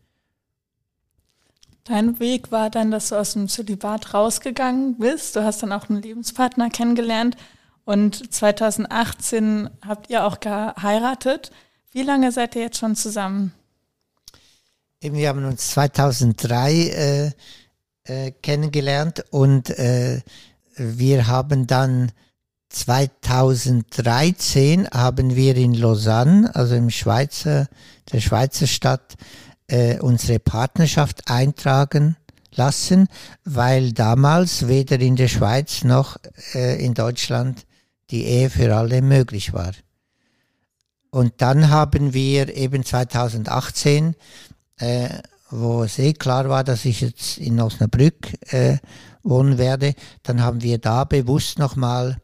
Dein Weg war dann, dass du aus dem Zölibat rausgegangen bist. Du hast dann auch einen Lebenspartner kennengelernt und 2018 habt ihr auch geheiratet. Wie lange seid ihr jetzt schon zusammen? Wir haben uns 2003 äh, äh, kennengelernt und äh, wir haben dann 2013 haben wir in Lausanne, also im Schweizer, der Schweizer Stadt, äh, unsere Partnerschaft eintragen lassen, weil damals weder in der Schweiz noch äh, in Deutschland die Ehe für alle möglich war. Und dann haben wir eben 2018, äh, wo es eh klar war, dass ich jetzt in Osnabrück äh, wohnen werde, dann haben wir da bewusst nochmal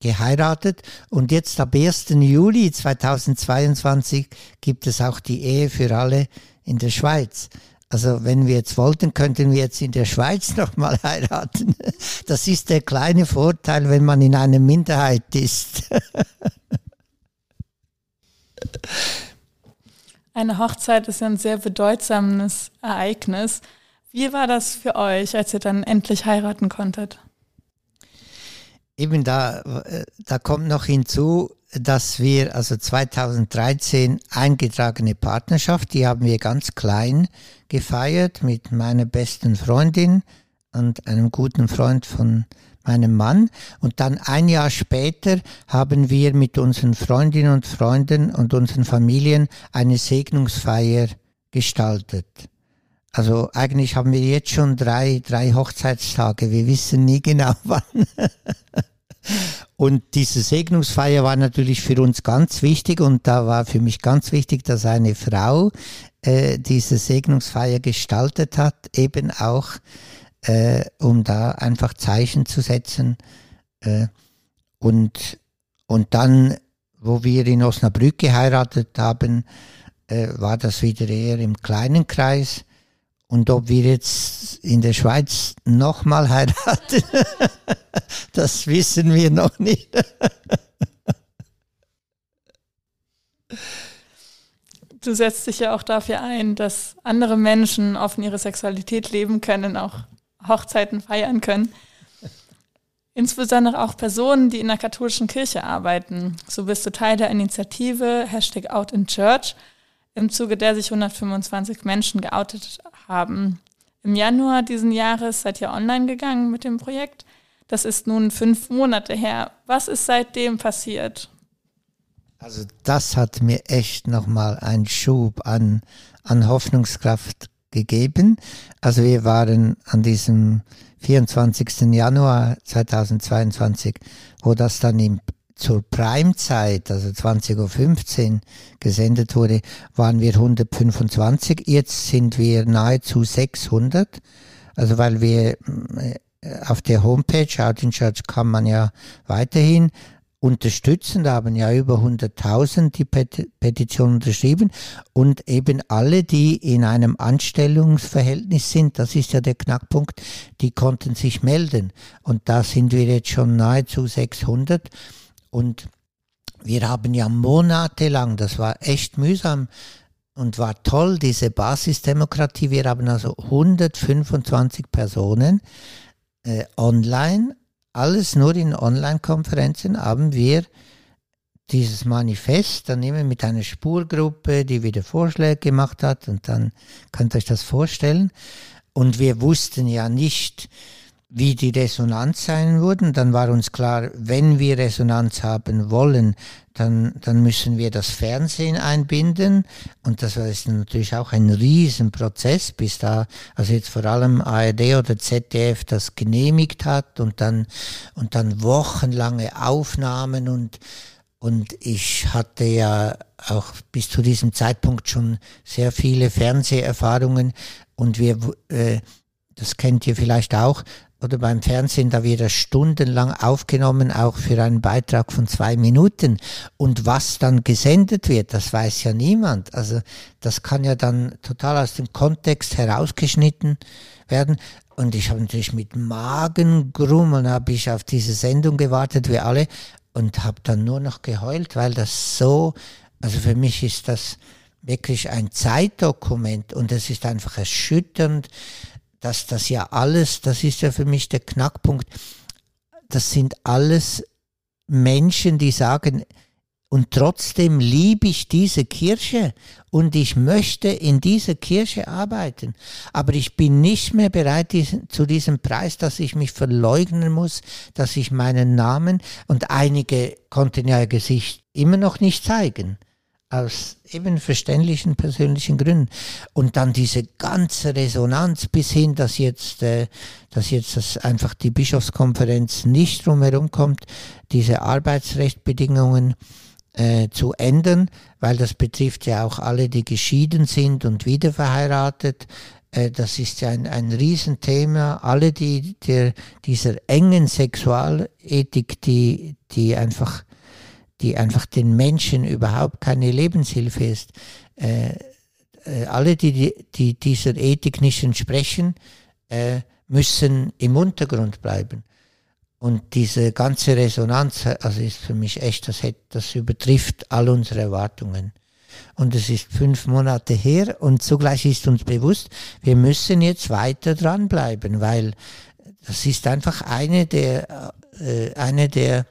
geheiratet und jetzt ab 1. Juli 2022 gibt es auch die Ehe für alle in der Schweiz. Also wenn wir jetzt wollten, könnten wir jetzt in der Schweiz (laughs) nochmal heiraten. Das ist der kleine Vorteil, wenn man in einer Minderheit ist. (laughs) Eine Hochzeit ist ja ein sehr bedeutsames Ereignis. Wie war das für euch, als ihr dann endlich heiraten konntet? Eben da, äh, da kommt noch hinzu, dass wir also 2013 eingetragene Partnerschaft, die haben wir ganz klein gefeiert mit meiner besten Freundin und einem guten Freund von meinem Mann. Und dann ein Jahr später haben wir mit unseren Freundinnen und Freunden und unseren Familien eine Segnungsfeier gestaltet. Also eigentlich haben wir jetzt schon drei, drei Hochzeitstage. Wir wissen nie genau (laughs) wann. Und diese Segnungsfeier war natürlich für uns ganz wichtig und da war für mich ganz wichtig, dass eine Frau äh, diese Segnungsfeier gestaltet hat, eben auch, äh, um da einfach Zeichen zu setzen. Äh, und, und dann, wo wir in Osnabrück geheiratet haben, äh, war das wieder eher im kleinen Kreis. Und ob wir jetzt in der Schweiz nochmal heiraten, (laughs) das wissen wir noch nicht. Du setzt dich ja auch dafür ein, dass andere Menschen offen ihre Sexualität leben können, auch Hochzeiten feiern können. Insbesondere auch Personen, die in der katholischen Kirche arbeiten. So bist du Teil der Initiative Hashtag Out in Church im Zuge der sich 125 Menschen geoutet haben. Im Januar diesen Jahres seid ihr online gegangen mit dem Projekt. Das ist nun fünf Monate her. Was ist seitdem passiert? Also das hat mir echt nochmal einen Schub an, an Hoffnungskraft gegeben. Also wir waren an diesem 24. Januar 2022, wo das dann im zur Primezeit, also 20.15 Uhr gesendet wurde, waren wir 125. Jetzt sind wir nahezu 600. Also weil wir äh, auf der Homepage Out in Church kann man ja weiterhin unterstützen. Da haben ja über 100.000 die Petition unterschrieben und eben alle, die in einem Anstellungsverhältnis sind, das ist ja der Knackpunkt, die konnten sich melden. Und da sind wir jetzt schon nahezu 600. Und wir haben ja monatelang, das war echt mühsam und war toll, diese Basisdemokratie. Wir haben also 125 Personen äh, online, alles nur in Online-Konferenzen, haben wir dieses Manifest dann immer mit einer Spurgruppe, die wieder Vorschläge gemacht hat und dann könnt ihr euch das vorstellen. Und wir wussten ja nicht, wie die Resonanz sein würden. Dann war uns klar, wenn wir Resonanz haben wollen, dann, dann müssen wir das Fernsehen einbinden. Und das ist natürlich auch ein Riesenprozess, bis da, also jetzt vor allem ARD oder ZDF das genehmigt hat und dann, und dann wochenlange Aufnahmen und, und ich hatte ja auch bis zu diesem Zeitpunkt schon sehr viele Fernseherfahrungen und wir, äh, das kennt ihr vielleicht auch, oder beim Fernsehen, da wird das stundenlang aufgenommen, auch für einen Beitrag von zwei Minuten. Und was dann gesendet wird, das weiß ja niemand. Also das kann ja dann total aus dem Kontext herausgeschnitten werden. Und ich habe natürlich mit Magengrummeln habe ich auf diese Sendung gewartet, wie alle, und habe dann nur noch geheult, weil das so, also für mich ist das wirklich ein Zeitdokument und es ist einfach erschütternd, dass das ja alles, das ist ja für mich der Knackpunkt, das sind alles Menschen, die sagen, und trotzdem liebe ich diese Kirche und ich möchte in dieser Kirche arbeiten. Aber ich bin nicht mehr bereit diesen, zu diesem Preis, dass ich mich verleugnen muss, dass ich meinen Namen und einige konnten ja ihr Gesicht immer noch nicht zeigen aus eben verständlichen persönlichen Gründen. Und dann diese ganze Resonanz bis hin, dass jetzt, äh, dass jetzt das einfach die Bischofskonferenz nicht drumherum kommt, diese Arbeitsrechtbedingungen äh, zu ändern, weil das betrifft ja auch alle, die geschieden sind und wieder verheiratet. Äh, das ist ja ein, ein Riesenthema. Alle, die der, dieser engen Sexualethik, die, die einfach die einfach den Menschen überhaupt keine Lebenshilfe ist. Äh, äh, alle, die, die, die dieser Ethik nicht entsprechen, äh, müssen im Untergrund bleiben. Und diese ganze Resonanz, also ist für mich echt, das, hat, das übertrifft all unsere Erwartungen. Und es ist fünf Monate her und zugleich ist uns bewusst, wir müssen jetzt weiter dranbleiben, weil das ist einfach eine der, äh, eine der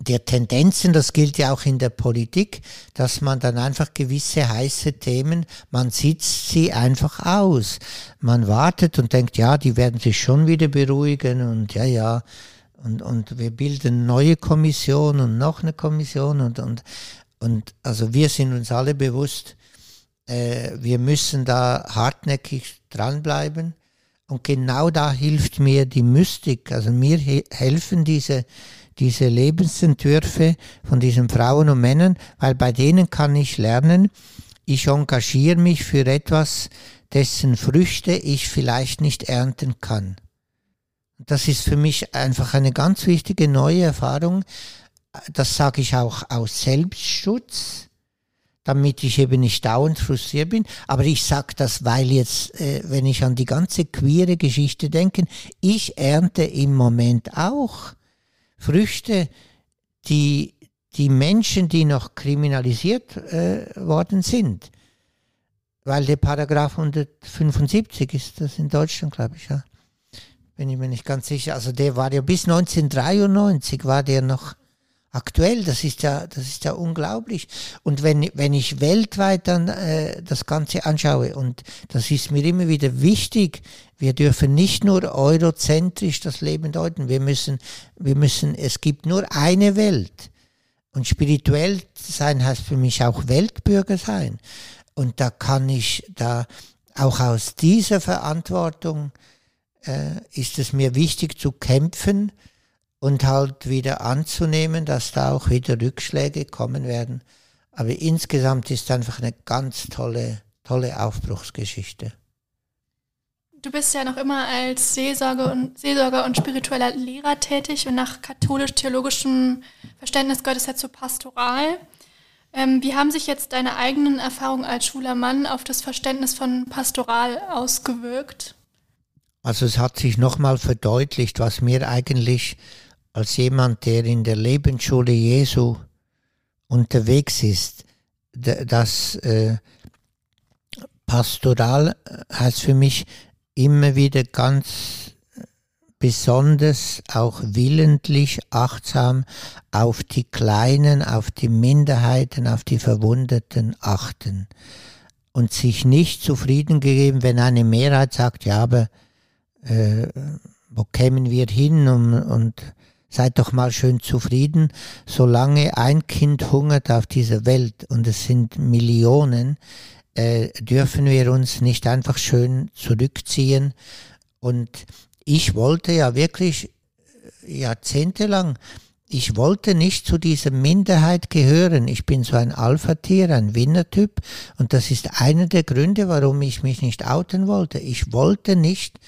der Tendenzen, das gilt ja auch in der Politik, dass man dann einfach gewisse heiße Themen, man sitzt sie einfach aus. Man wartet und denkt, ja, die werden sich schon wieder beruhigen und ja, ja, und, und wir bilden neue Kommission und noch eine Kommission und, und, und also wir sind uns alle bewusst, äh, wir müssen da hartnäckig dranbleiben. Und genau da hilft mir die Mystik. Also mir helfen diese, diese Lebensentwürfe von diesen Frauen und Männern, weil bei denen kann ich lernen, ich engagiere mich für etwas, dessen Früchte ich vielleicht nicht ernten kann. Das ist für mich einfach eine ganz wichtige neue Erfahrung. Das sage ich auch aus Selbstschutz, damit ich eben nicht dauernd frustriert bin. Aber ich sage das, weil jetzt, äh, wenn ich an die ganze queere Geschichte denke, ich ernte im Moment auch Früchte, die die Menschen, die noch kriminalisiert äh, worden sind, weil der Paragraph 175 ist das in Deutschland, glaube ich, ja. Bin ich mir nicht ganz sicher. Also der war ja bis 1993 war der noch aktuell. Das ist ja, das ist ja unglaublich. Und wenn, wenn ich weltweit dann äh, das Ganze anschaue, und das ist mir immer wieder wichtig, wir dürfen nicht nur eurozentrisch das Leben deuten. Wir müssen, wir müssen, es gibt nur eine Welt. Und spirituell sein heißt für mich auch Weltbürger sein. Und da kann ich da auch aus dieser Verantwortung äh, ist es mir wichtig zu kämpfen und halt wieder anzunehmen, dass da auch wieder Rückschläge kommen werden. Aber insgesamt ist einfach eine ganz tolle, tolle Aufbruchsgeschichte. Du bist ja noch immer als Seelsorger und, Seelsorger und spiritueller Lehrer tätig und nach katholisch-theologischem Verständnis gehört es ja zur Pastoral. Ähm, wie haben sich jetzt deine eigenen Erfahrungen als schwuler Mann auf das Verständnis von Pastoral ausgewirkt? Also es hat sich nochmal verdeutlicht, was mir eigentlich als jemand, der in der Lebensschule Jesu unterwegs ist, das äh, Pastoral heißt für mich immer wieder ganz besonders auch willentlich achtsam auf die Kleinen, auf die Minderheiten, auf die Verwundeten achten und sich nicht zufrieden gegeben, wenn eine Mehrheit sagt, ja, aber äh, wo kämen wir hin und, und seid doch mal schön zufrieden, solange ein Kind hungert auf dieser Welt und es sind Millionen, äh, dürfen wir uns nicht einfach schön zurückziehen. Und ich wollte ja wirklich äh, jahrzehntelang, ich wollte nicht zu dieser Minderheit gehören. Ich bin so ein Alpha-Tier, ein Winnertyp. Und das ist einer der Gründe, warum ich mich nicht outen wollte. Ich wollte nicht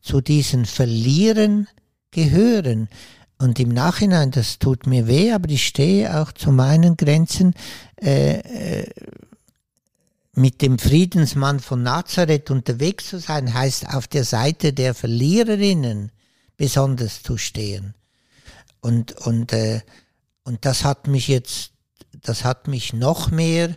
zu diesen Verlieren gehören. Und im Nachhinein, das tut mir weh, aber ich stehe auch zu meinen Grenzen. Äh, äh, mit dem Friedensmann von Nazareth unterwegs zu sein, heißt auf der Seite der Verliererinnen besonders zu stehen. Und, und, äh, und das hat mich jetzt, das hat mich noch mehr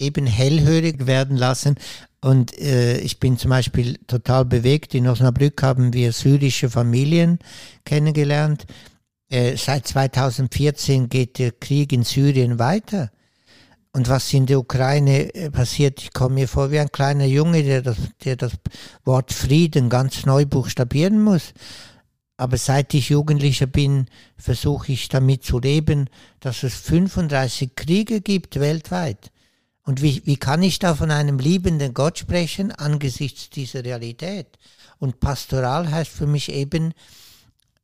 eben hellhörig werden lassen. Und äh, ich bin zum Beispiel total bewegt. In Osnabrück haben wir syrische Familien kennengelernt. Äh, seit 2014 geht der Krieg in Syrien weiter. Und was in der Ukraine äh, passiert, ich komme mir vor wie ein kleiner Junge, der das, der das Wort Frieden ganz neu buchstabieren muss. Aber seit ich Jugendlicher bin, versuche ich damit zu leben, dass es 35 Kriege gibt weltweit. Und wie, wie kann ich da von einem liebenden Gott sprechen angesichts dieser Realität? Und pastoral heißt für mich eben,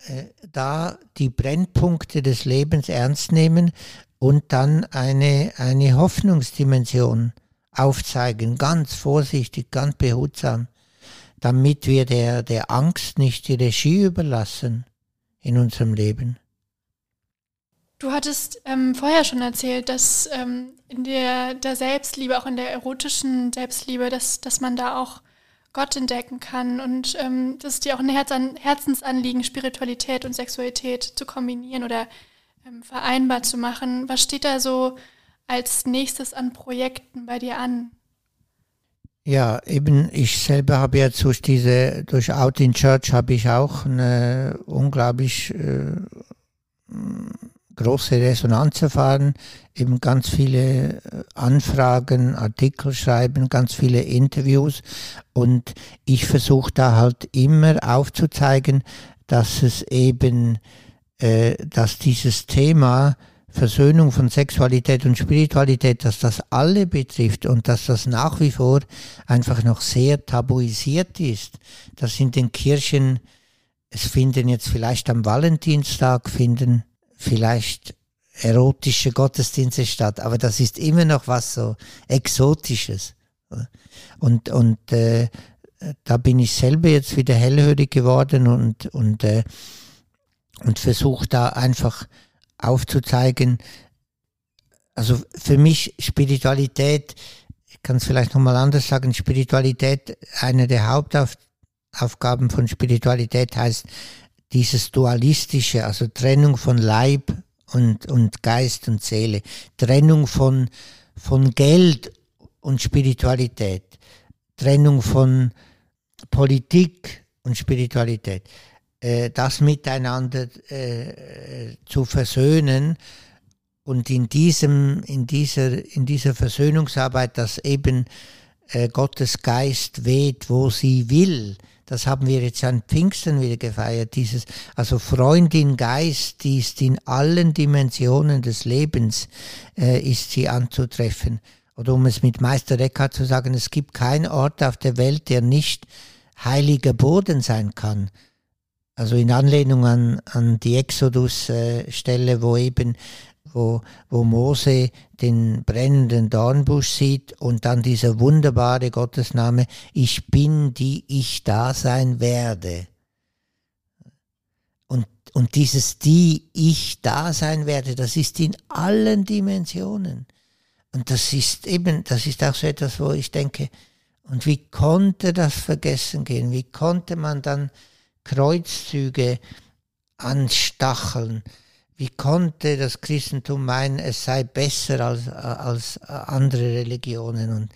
äh, da die Brennpunkte des Lebens ernst nehmen und dann eine, eine Hoffnungsdimension aufzeigen, ganz vorsichtig, ganz behutsam, damit wir der, der Angst nicht die Regie überlassen in unserem Leben. Du hattest ähm, vorher schon erzählt, dass ähm, in der, der Selbstliebe, auch in der erotischen Selbstliebe, dass, dass man da auch Gott entdecken kann und ähm, das ist dir auch ein Herz an, Herzensanliegen, Spiritualität und Sexualität zu kombinieren oder ähm, vereinbar zu machen. Was steht da so als nächstes an Projekten bei dir an? Ja, eben ich selber habe jetzt durch diese, durch Out in Church habe ich auch eine unglaublich äh, große Resonanz erfahren, eben ganz viele äh, Anfragen, Artikel schreiben, ganz viele Interviews und ich versuche da halt immer aufzuzeigen, dass es eben, äh, dass dieses Thema Versöhnung von Sexualität und Spiritualität, dass das alle betrifft und dass das nach wie vor einfach noch sehr tabuisiert ist. Dass in den Kirchen, es finden jetzt vielleicht am Valentinstag, finden vielleicht erotische Gottesdienste statt, aber das ist immer noch was so Exotisches. Und, und äh, da bin ich selber jetzt wieder hellhörig geworden und, und, äh, und versuche da einfach aufzuzeigen, also für mich Spiritualität, ich kann es vielleicht nochmal anders sagen, Spiritualität, eine der Hauptaufgaben von Spiritualität heißt dieses Dualistische, also Trennung von Leib und, und Geist und Seele, Trennung von, von Geld und Spiritualität, Trennung von Politik und Spiritualität, äh, das miteinander äh, zu versöhnen und in diesem, in dieser, in dieser Versöhnungsarbeit, dass eben äh, Gottes Geist weht, wo sie will, das haben wir jetzt an Pfingsten wieder gefeiert, dieses, also Freundin Geist, die ist in allen Dimensionen des Lebens, äh, ist sie anzutreffen. Oder um es mit Meister Eckhart zu sagen, es gibt keinen Ort auf der Welt, der nicht heiliger Boden sein kann. Also in Anlehnung an, an die Exodus-Stelle, äh, wo eben wo, wo Mose den brennenden Dornbusch sieht und dann dieser wunderbare Gottesname, ich bin, die ich da sein werde. Und, und dieses die ich da sein werde, das ist in allen Dimensionen. Und das ist eben, das ist auch so etwas, wo ich denke, und wie konnte das vergessen gehen? Wie konnte man dann Kreuzzüge anstacheln? Wie konnte das Christentum meinen, es sei besser als, als andere Religionen? Und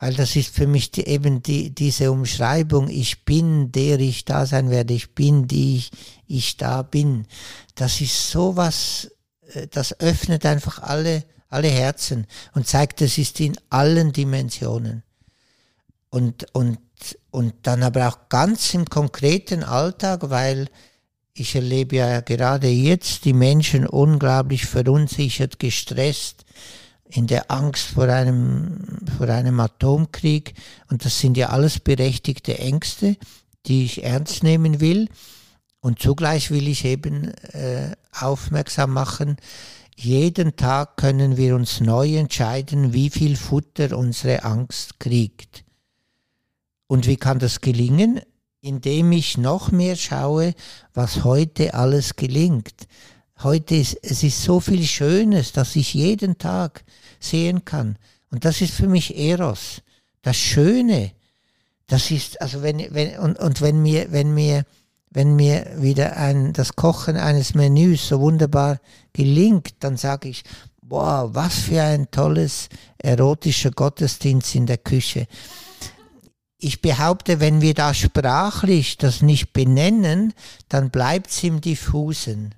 weil das ist für mich die, eben die, diese Umschreibung, ich bin, der ich da sein werde, ich bin, die ich, ich da bin. Das ist sowas, äh, das öffnet einfach alle, alle Herzen und zeigt, es ist in allen Dimensionen. Und, und, und dann aber auch ganz im konkreten Alltag, weil ich erlebe ja gerade jetzt die Menschen unglaublich verunsichert, gestresst, in der Angst vor einem, vor einem Atomkrieg. Und das sind ja alles berechtigte Ängste, die ich ernst nehmen will. Und zugleich will ich eben äh, aufmerksam machen, jeden Tag können wir uns neu entscheiden, wie viel Futter unsere Angst kriegt. Und wie kann das gelingen? Indem ich noch mehr schaue, was heute alles gelingt. Heute ist, es ist so viel Schönes, dass ich jeden Tag sehen kann. Und das ist für mich Eros. Das Schöne. Das ist, also wenn, wenn, und, und wenn mir, wenn mir, wenn mir wieder ein, das Kochen eines Menüs so wunderbar gelingt, dann sage ich, boah, was für ein tolles erotischer Gottesdienst in der Küche ich behaupte, wenn wir da sprachlich das nicht benennen, dann bleibt es im Diffusen.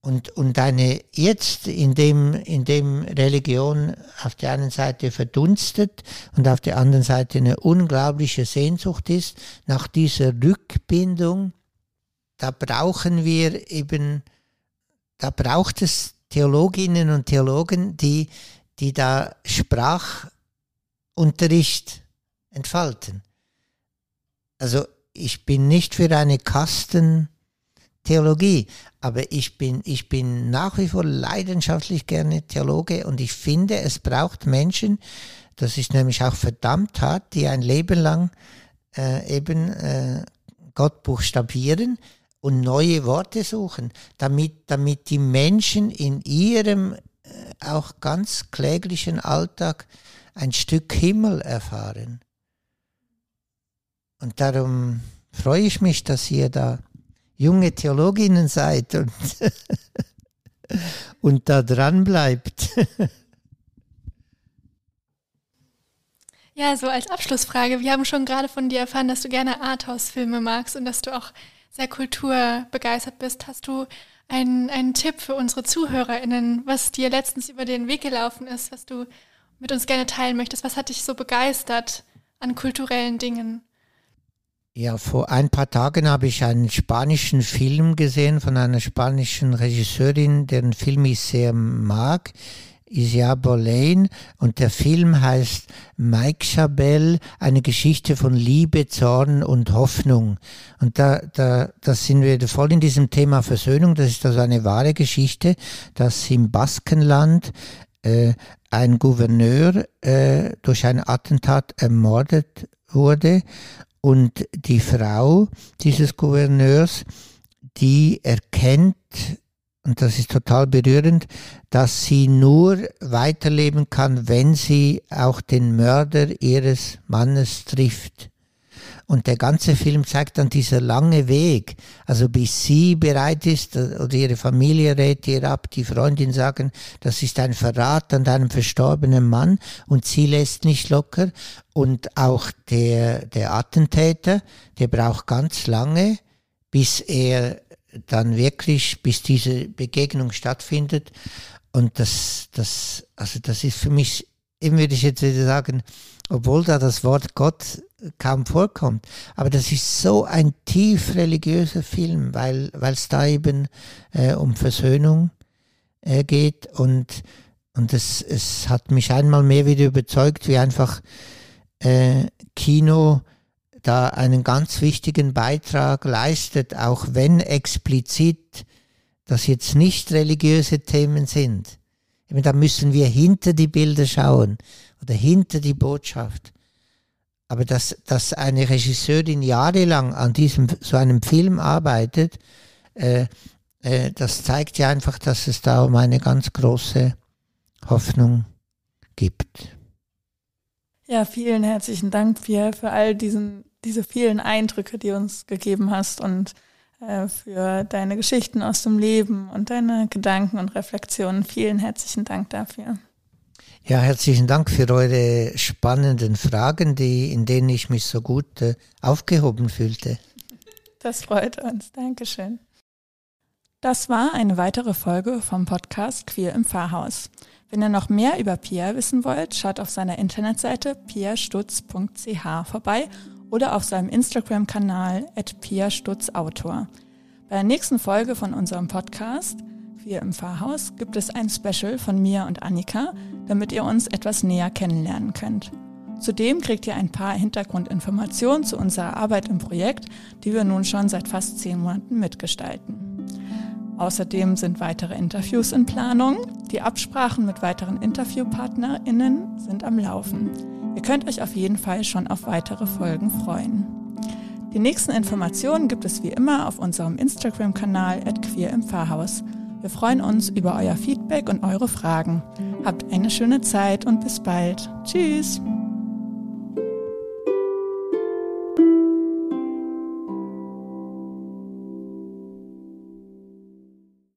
Und, und eine jetzt, in dem, in dem Religion auf der einen Seite verdunstet und auf der anderen Seite eine unglaubliche Sehnsucht ist nach dieser Rückbindung, da brauchen wir eben, da braucht es Theologinnen und Theologen, die, die da Sprachunterricht entfalten. Also ich bin nicht für eine Kastentheologie, aber ich bin, ich bin nach wie vor leidenschaftlich gerne Theologe und ich finde, es braucht Menschen, das ist nämlich auch verdammt hart, die ein Leben lang äh, eben äh, Gott buchstabieren und neue Worte suchen, damit, damit die Menschen in ihrem äh, auch ganz kläglichen Alltag ein Stück Himmel erfahren. Und darum freue ich mich, dass ihr da junge Theologinnen seid und, (laughs) und da dran bleibt. Ja, so als Abschlussfrage. Wir haben schon gerade von dir erfahren, dass du gerne Arthouse-Filme magst und dass du auch sehr kulturbegeistert bist. Hast du einen, einen Tipp für unsere ZuhörerInnen, was dir letztens über den Weg gelaufen ist, was du mit uns gerne teilen möchtest? Was hat dich so begeistert an kulturellen Dingen? Ja, vor ein paar Tagen habe ich einen spanischen Film gesehen von einer spanischen Regisseurin, deren Film ich sehr mag. Isia Boleyn und der Film heißt Mike Chabelle, eine Geschichte von Liebe, Zorn und Hoffnung. Und da, da, da sind wir voll in diesem Thema Versöhnung. Das ist also eine wahre Geschichte, dass im Baskenland äh, ein Gouverneur äh, durch ein Attentat ermordet wurde und die Frau dieses Gouverneurs, die erkennt und das ist total berührend, dass sie nur weiterleben kann, wenn sie auch den Mörder ihres Mannes trifft. Und der ganze Film zeigt dann dieser lange Weg, also bis sie bereit ist oder ihre Familie rät ihr ab, die Freundin sagen, das ist ein Verrat an deinem verstorbenen Mann und sie lässt nicht locker. Und auch der, der Attentäter, der braucht ganz lange, bis er dann wirklich, bis diese Begegnung stattfindet. Und das, das, also das ist für mich, eben würde ich jetzt wieder sagen, obwohl da das Wort Gott kaum vorkommt, aber das ist so ein tief religiöser Film, weil es da eben äh, um Versöhnung äh, geht und, und es, es hat mich einmal mehr wieder überzeugt, wie einfach äh, Kino da einen ganz wichtigen Beitrag leistet, auch wenn explizit das jetzt nicht religiöse Themen sind. Eben, da müssen wir hinter die Bilder schauen oder hinter die Botschaft. Aber dass, dass eine Regisseurin jahrelang an diesem so einem Film arbeitet, äh, äh, das zeigt ja einfach, dass es da um eine ganz große Hoffnung gibt. Ja, vielen herzlichen Dank, Pierre, für all diesen diese vielen Eindrücke, die du uns gegeben hast und äh, für deine Geschichten aus dem Leben und deine Gedanken und Reflexionen. Vielen herzlichen Dank dafür. Ja, herzlichen Dank für eure spannenden Fragen, die, in denen ich mich so gut äh, aufgehoben fühlte. Das freut uns. Dankeschön. Das war eine weitere Folge vom Podcast Queer im Pfarrhaus. Wenn ihr noch mehr über Pierre wissen wollt, schaut auf seiner Internetseite pierstutz.ch vorbei oder auf seinem Instagram-Kanal @piastutzautor. Bei der nächsten Folge von unserem Podcast Wir im Pfarrhaus gibt es ein Special von mir und Annika, damit ihr uns etwas näher kennenlernen könnt. Zudem kriegt ihr ein paar Hintergrundinformationen zu unserer Arbeit im Projekt, die wir nun schon seit fast zehn Monaten mitgestalten. Außerdem sind weitere Interviews in Planung. Die Absprachen mit weiteren InterviewpartnerInnen sind am Laufen. Ihr könnt euch auf jeden Fall schon auf weitere Folgen freuen. Die nächsten Informationen gibt es wie immer auf unserem Instagram-Kanal queer im Pfarrhaus. Wir freuen uns über euer Feedback und eure Fragen. Habt eine schöne Zeit und bis bald. Tschüss!